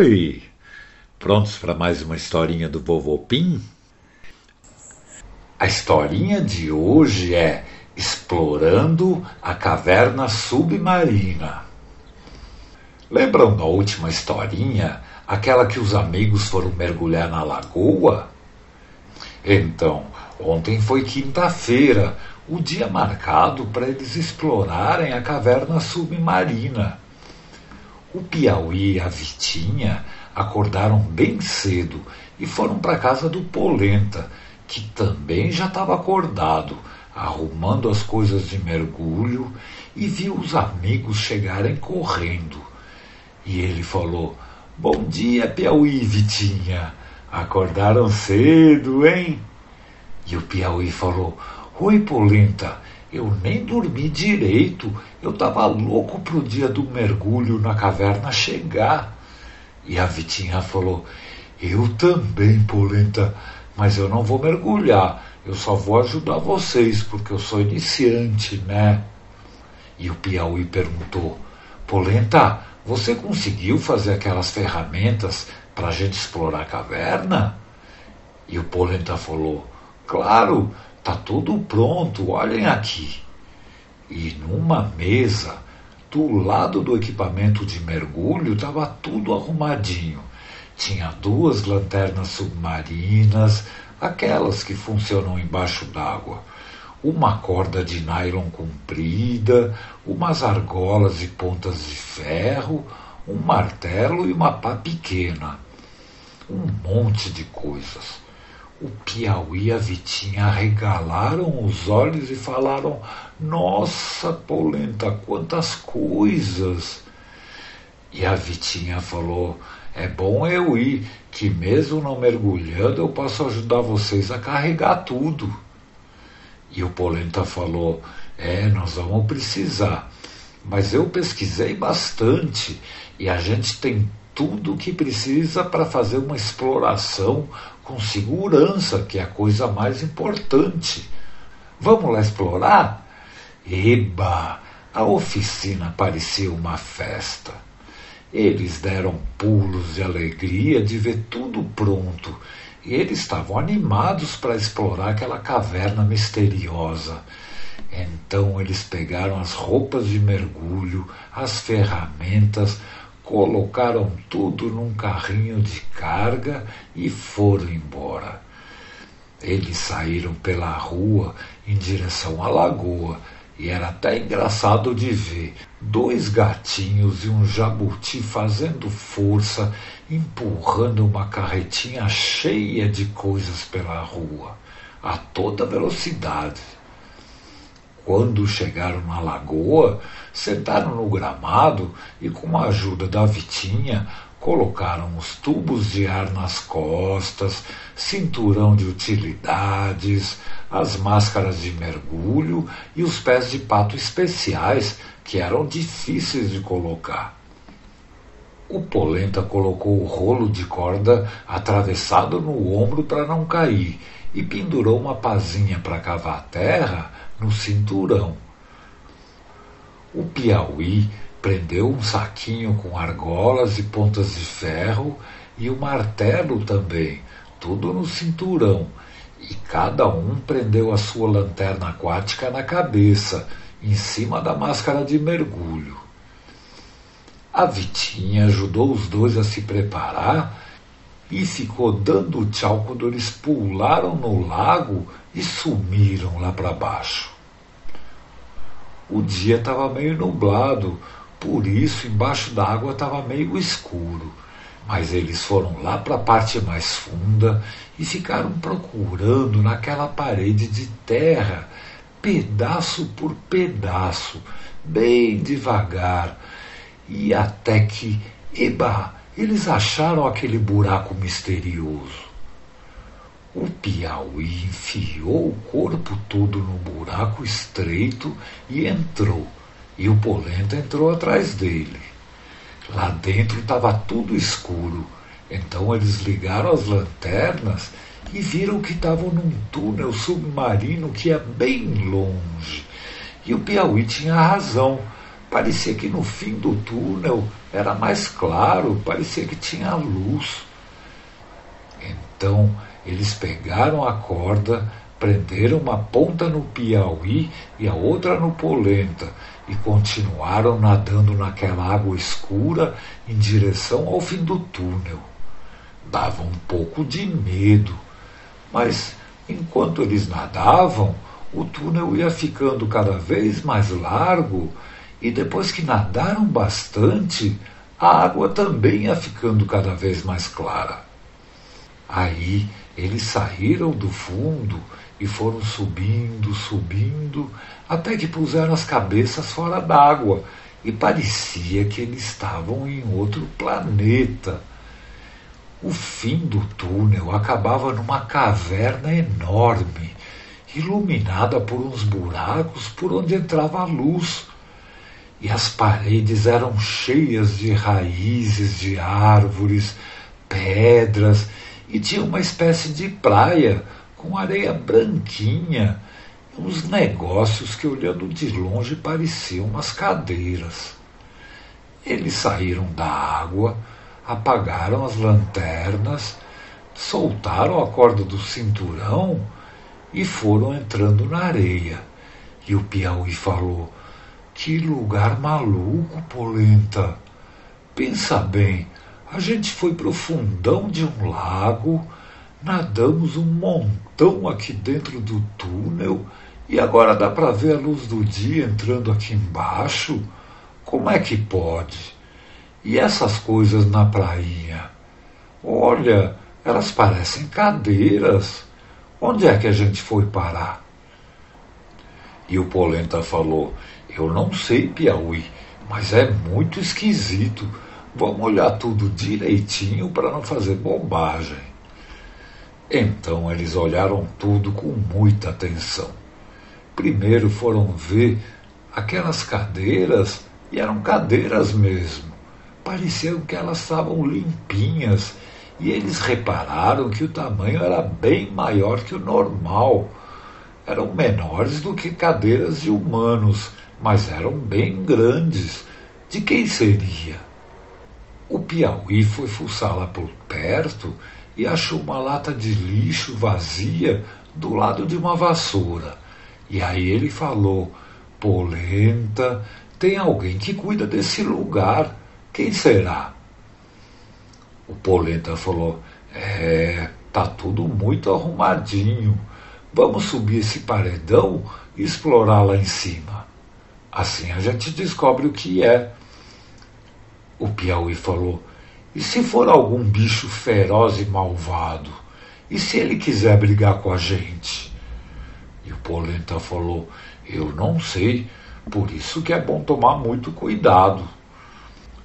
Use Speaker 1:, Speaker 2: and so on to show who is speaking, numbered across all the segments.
Speaker 1: Oi! Prontos para mais uma historinha do Vovô Pim? A historinha de hoje é Explorando a Caverna Submarina. Lembram da última historinha, aquela que os amigos foram mergulhar na lagoa? Então, ontem foi quinta-feira, o dia marcado para eles explorarem a caverna submarina. O Piauí e a Vitinha acordaram bem cedo e foram para a casa do Polenta, que também já estava acordado, arrumando as coisas de mergulho e viu os amigos chegarem correndo. E ele falou: Bom dia, Piauí, Vitinha. Acordaram cedo, hein? E o Piauí falou: Oi, Polenta. Eu nem dormi direito. Eu estava louco pro dia do mergulho na caverna chegar. E a Vitinha falou: Eu também, Polenta, mas eu não vou mergulhar. Eu só vou ajudar vocês, porque eu sou iniciante, né? E o Piauí perguntou: Polenta, você conseguiu fazer aquelas ferramentas para a gente explorar a caverna? E o Polenta falou: Claro, Tá tudo pronto, olhem aqui. E numa mesa, do lado do equipamento de mergulho, estava tudo arrumadinho. Tinha duas lanternas submarinas, aquelas que funcionam embaixo d'água, uma corda de nylon comprida, umas argolas e pontas de ferro, um martelo e uma pá pequena. Um monte de coisas. O Piauí e a Vitinha arregalaram os olhos e falaram: Nossa, Polenta, quantas coisas! E a Vitinha falou: É bom eu ir, que mesmo não mergulhando eu posso ajudar vocês a carregar tudo. E o Polenta falou: É, nós vamos precisar. Mas eu pesquisei bastante e a gente tem tudo o que precisa para fazer uma exploração com segurança, que é a coisa mais importante. Vamos lá explorar? Eba! A oficina parecia uma festa. Eles deram pulos de alegria de ver tudo pronto e eles estavam animados para explorar aquela caverna misteriosa. Então eles pegaram as roupas de mergulho, as ferramentas, colocaram tudo num carrinho de carga e foram embora. Eles saíram pela rua em direção à lagoa e era até engraçado de ver dois gatinhos e um jabuti fazendo força, empurrando uma carretinha cheia de coisas pela rua, a toda velocidade. Quando chegaram na lagoa, sentaram no gramado e, com a ajuda da Vitinha, colocaram os tubos de ar nas costas, cinturão de utilidades, as máscaras de mergulho e os pés de pato especiais que eram difíceis de colocar. O Polenta colocou o rolo de corda atravessado no ombro para não cair e pendurou uma pazinha para cavar terra no cinturão. O Piauí prendeu um saquinho com argolas e pontas de ferro e o um martelo também, tudo no cinturão, e cada um prendeu a sua lanterna aquática na cabeça, em cima da máscara de mergulho. A Vitinha ajudou os dois a se preparar e ficou dando tchau quando eles pularam no lago e sumiram lá para baixo. O dia estava meio nublado, por isso embaixo da água estava meio escuro. Mas eles foram lá para a parte mais funda e ficaram procurando naquela parede de terra, pedaço por pedaço, bem devagar, e até que, eba, eles acharam aquele buraco misterioso. O Piauí enfiou o corpo todo no buraco estreito e entrou, e o Polenta entrou atrás dele. Lá dentro estava tudo escuro, então eles ligaram as lanternas e viram que estavam num túnel submarino que ia bem longe. E o Piauí tinha razão, Parecia que no fim do túnel era mais claro, parecia que tinha luz. Então eles pegaram a corda, prenderam uma ponta no Piauí e a outra no Polenta e continuaram nadando naquela água escura em direção ao fim do túnel. Dava um pouco de medo, mas enquanto eles nadavam, o túnel ia ficando cada vez mais largo e depois que nadaram bastante, a água também ia ficando cada vez mais clara. Aí eles saíram do fundo e foram subindo, subindo, até que puseram as cabeças fora d'água e parecia que eles estavam em outro planeta. O fim do túnel acabava numa caverna enorme, iluminada por uns buracos por onde entrava a luz e as paredes eram cheias de raízes de árvores, pedras, e tinha uma espécie de praia com areia branquinha, uns negócios que, olhando de longe, pareciam umas cadeiras. Eles saíram da água, apagaram as lanternas, soltaram a corda do cinturão e foram entrando na areia. E o Piauí falou: que lugar maluco, Polenta. Pensa bem, a gente foi pro fundão de um lago, nadamos um montão aqui dentro do túnel e agora dá para ver a luz do dia entrando aqui embaixo. Como é que pode? E essas coisas na prainha? Olha, elas parecem cadeiras. Onde é que a gente foi parar? E o Polenta falou: eu não sei Piauí, mas é muito esquisito. Vamos olhar tudo direitinho para não fazer bobagem. Então eles olharam tudo com muita atenção. Primeiro foram ver aquelas cadeiras, e eram cadeiras mesmo. Pareciam que elas estavam limpinhas, e eles repararam que o tamanho era bem maior que o normal. Eram menores do que cadeiras de humanos, mas eram bem grandes. De quem seria? O Piauí foi fuçar lá por perto e achou uma lata de lixo vazia do lado de uma vassoura. E aí ele falou: Polenta, tem alguém que cuida desse lugar. Quem será? O Polenta falou: É, tá tudo muito arrumadinho. Vamos subir esse paredão e explorar lá em cima. Assim a gente descobre o que é. O Piauí falou: e se for algum bicho feroz e malvado? E se ele quiser brigar com a gente? E o Polenta falou: Eu não sei, por isso que é bom tomar muito cuidado.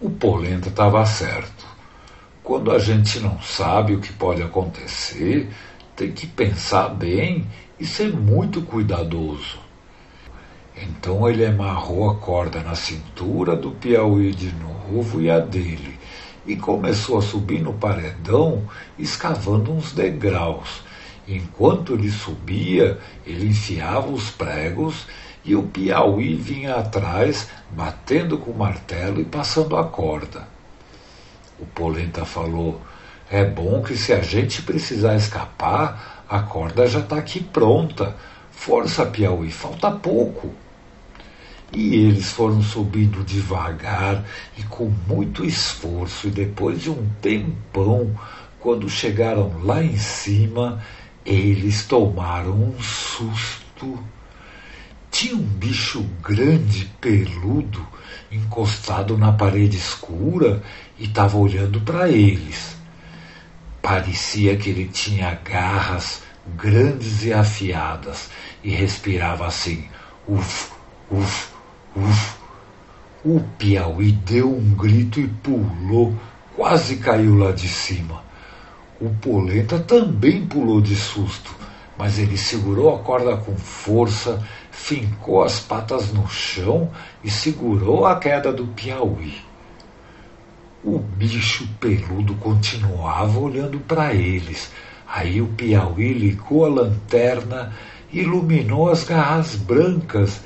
Speaker 1: O Polenta estava certo. Quando a gente não sabe o que pode acontecer, tem que pensar bem e ser muito cuidadoso. Então ele amarrou a corda na cintura do Piauí de novo e a dele, e começou a subir no paredão, escavando uns degraus. Enquanto ele subia, ele enfiava os pregos e o Piauí vinha atrás, batendo com o martelo e passando a corda. O Polenta falou: É bom que se a gente precisar escapar, a corda já está aqui pronta. Força, Piauí, falta pouco. E eles foram subindo devagar e com muito esforço, e depois de um tempão, quando chegaram lá em cima, eles tomaram um susto. Tinha um bicho grande, peludo, encostado na parede escura e estava olhando para eles. Parecia que ele tinha garras grandes e afiadas e respirava assim: uf, uf, Uf, o Piauí deu um grito e pulou, quase caiu lá de cima. O Polenta também pulou de susto, mas ele segurou a corda com força, fincou as patas no chão e segurou a queda do Piauí. O bicho peludo continuava olhando para eles. Aí o Piauí ligou a lanterna, iluminou as garras brancas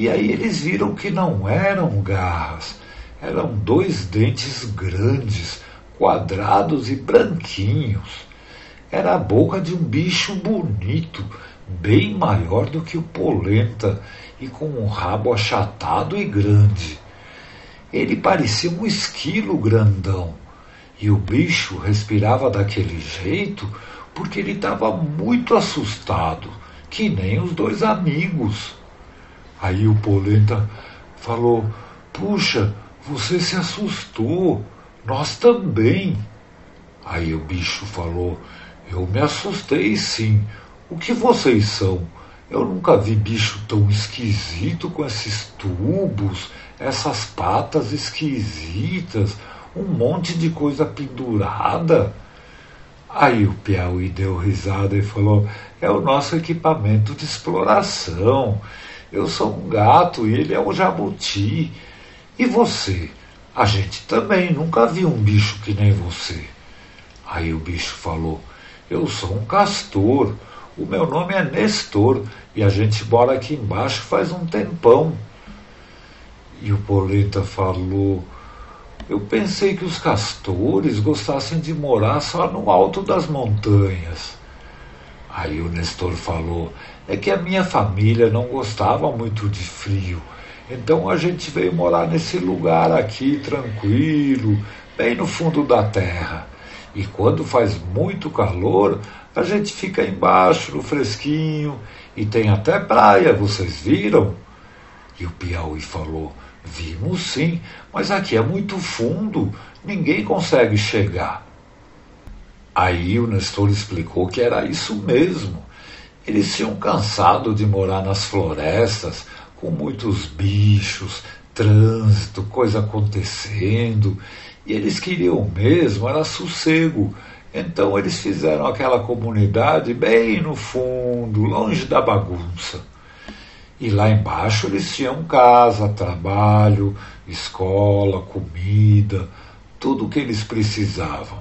Speaker 1: E aí eles viram que não eram garras, eram dois dentes grandes, quadrados e branquinhos. Era a boca de um bicho bonito, bem maior do que o polenta e com um rabo achatado e grande. Ele parecia um esquilo grandão. E o bicho respirava daquele jeito porque ele estava muito assustado, que nem os dois amigos. Aí o Polenta falou: Puxa, você se assustou, nós também. Aí o bicho falou: Eu me assustei sim. O que vocês são? Eu nunca vi bicho tão esquisito com esses tubos, essas patas esquisitas, um monte de coisa pendurada. Aí o Piauí deu risada e falou: É o nosso equipamento de exploração. Eu sou um gato e ele é um jabuti. E você? A gente também nunca viu um bicho que nem você. Aí o bicho falou: Eu sou um castor. O meu nome é Nestor e a gente mora aqui embaixo faz um tempão. E o Poleta falou: Eu pensei que os castores gostassem de morar só no alto das montanhas. Aí o Nestor falou: É que a minha família não gostava muito de frio. Então a gente veio morar nesse lugar aqui, tranquilo, bem no fundo da terra. E quando faz muito calor, a gente fica embaixo, no fresquinho, e tem até praia, vocês viram? E o Piauí falou: Vimos sim, mas aqui é muito fundo, ninguém consegue chegar. Aí o Nestor explicou que era isso mesmo. Eles tinham cansado de morar nas florestas, com muitos bichos, trânsito, coisa acontecendo, e eles queriam mesmo era sossego, então eles fizeram aquela comunidade bem no fundo, longe da bagunça. E lá embaixo eles tinham casa, trabalho, escola, comida, tudo o que eles precisavam.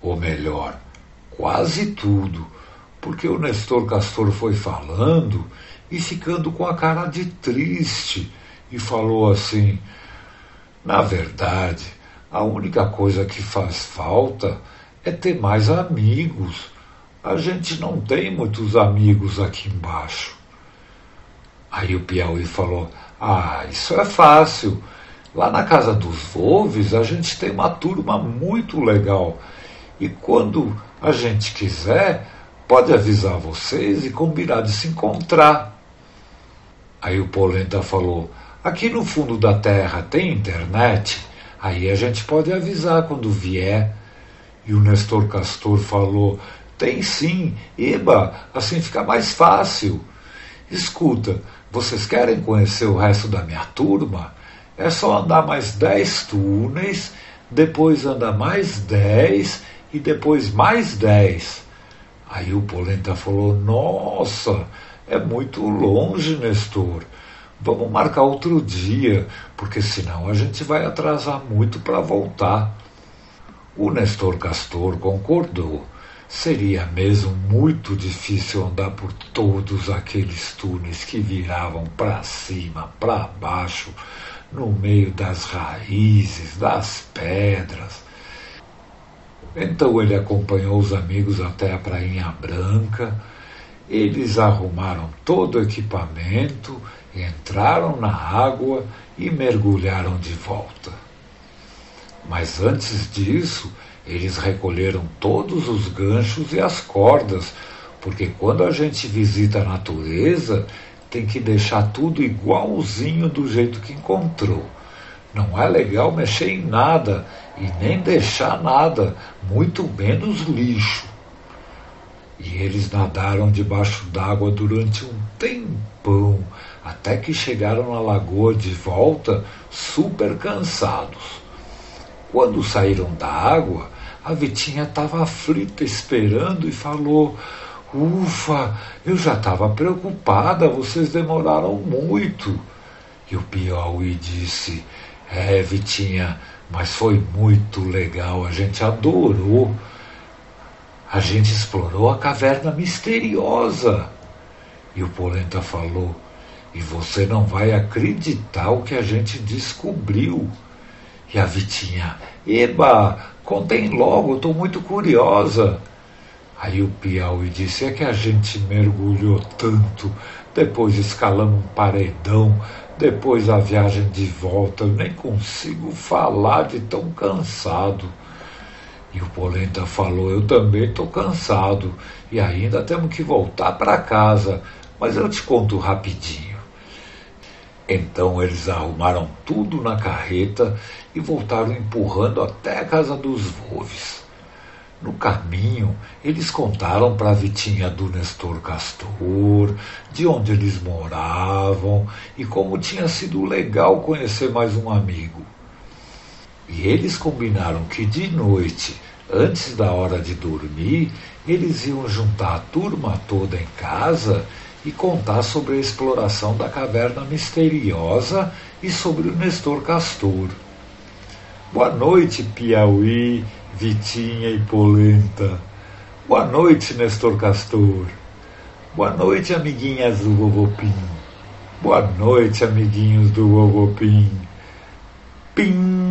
Speaker 1: Ou melhor, quase tudo, porque o Nestor Castor foi falando e ficando com a cara de triste e falou assim: Na verdade, a única coisa que faz falta é ter mais amigos. A gente não tem muitos amigos aqui embaixo. Aí o Piauí falou: Ah, isso é fácil. Lá na casa dos Volves a gente tem uma turma muito legal. E quando a gente quiser, pode avisar vocês e combinar de se encontrar. Aí o Polenta falou: Aqui no fundo da terra tem internet? Aí a gente pode avisar quando vier. E o Nestor Castor falou: Tem sim, eba, assim fica mais fácil. Escuta, vocês querem conhecer o resto da minha turma? É só andar mais dez túneis, depois anda mais dez e depois mais dez. Aí o Polenta falou: Nossa, é muito longe, Nestor. Vamos marcar outro dia, porque senão a gente vai atrasar muito para voltar. O Nestor Castor concordou. Seria mesmo muito difícil andar por todos aqueles túneis que viravam para cima, para baixo, no meio das raízes, das pedras. Então ele acompanhou os amigos até a Prainha Branca. Eles arrumaram todo o equipamento, entraram na água e mergulharam de volta. Mas antes disso, eles recolheram todos os ganchos e as cordas, porque quando a gente visita a natureza, tem que deixar tudo igualzinho do jeito que encontrou. Não é legal mexer em nada e nem deixar nada, muito menos lixo. E eles nadaram debaixo d'água durante um tempão, até que chegaram na lagoa de volta super cansados. Quando saíram da água, a Vitinha estava aflita esperando e falou: Ufa, eu já estava preocupada, vocês demoraram muito. E o Piauí disse: É, Vitinha, mas foi muito legal, a gente adorou. A gente explorou a caverna misteriosa. E o Polenta falou: E você não vai acreditar o que a gente descobriu. E a Vitinha, eba, contem logo, estou muito curiosa. Aí o Piauí disse: é que a gente mergulhou tanto, depois escalamos um paredão, depois a viagem de volta, eu nem consigo falar de tão cansado. E o Polenta falou: Eu também estou cansado e ainda temos que voltar para casa, mas eu te conto rapidinho. Então eles arrumaram tudo na carreta e voltaram empurrando até a casa dos Volves. No caminho, eles contaram para a Vitinha do Nestor Castor, de onde eles moravam e como tinha sido legal conhecer mais um amigo. E eles combinaram que de noite, antes da hora de dormir, eles iam juntar a turma toda em casa e contar sobre a exploração da caverna misteriosa e sobre o Nestor Castor. Boa noite, Piauí, Vitinha e Polenta. Boa noite, Nestor Castor. Boa noite, amiguinhas do Vovô Pim. Boa noite, amiguinhos do Vovô Pim. Pim!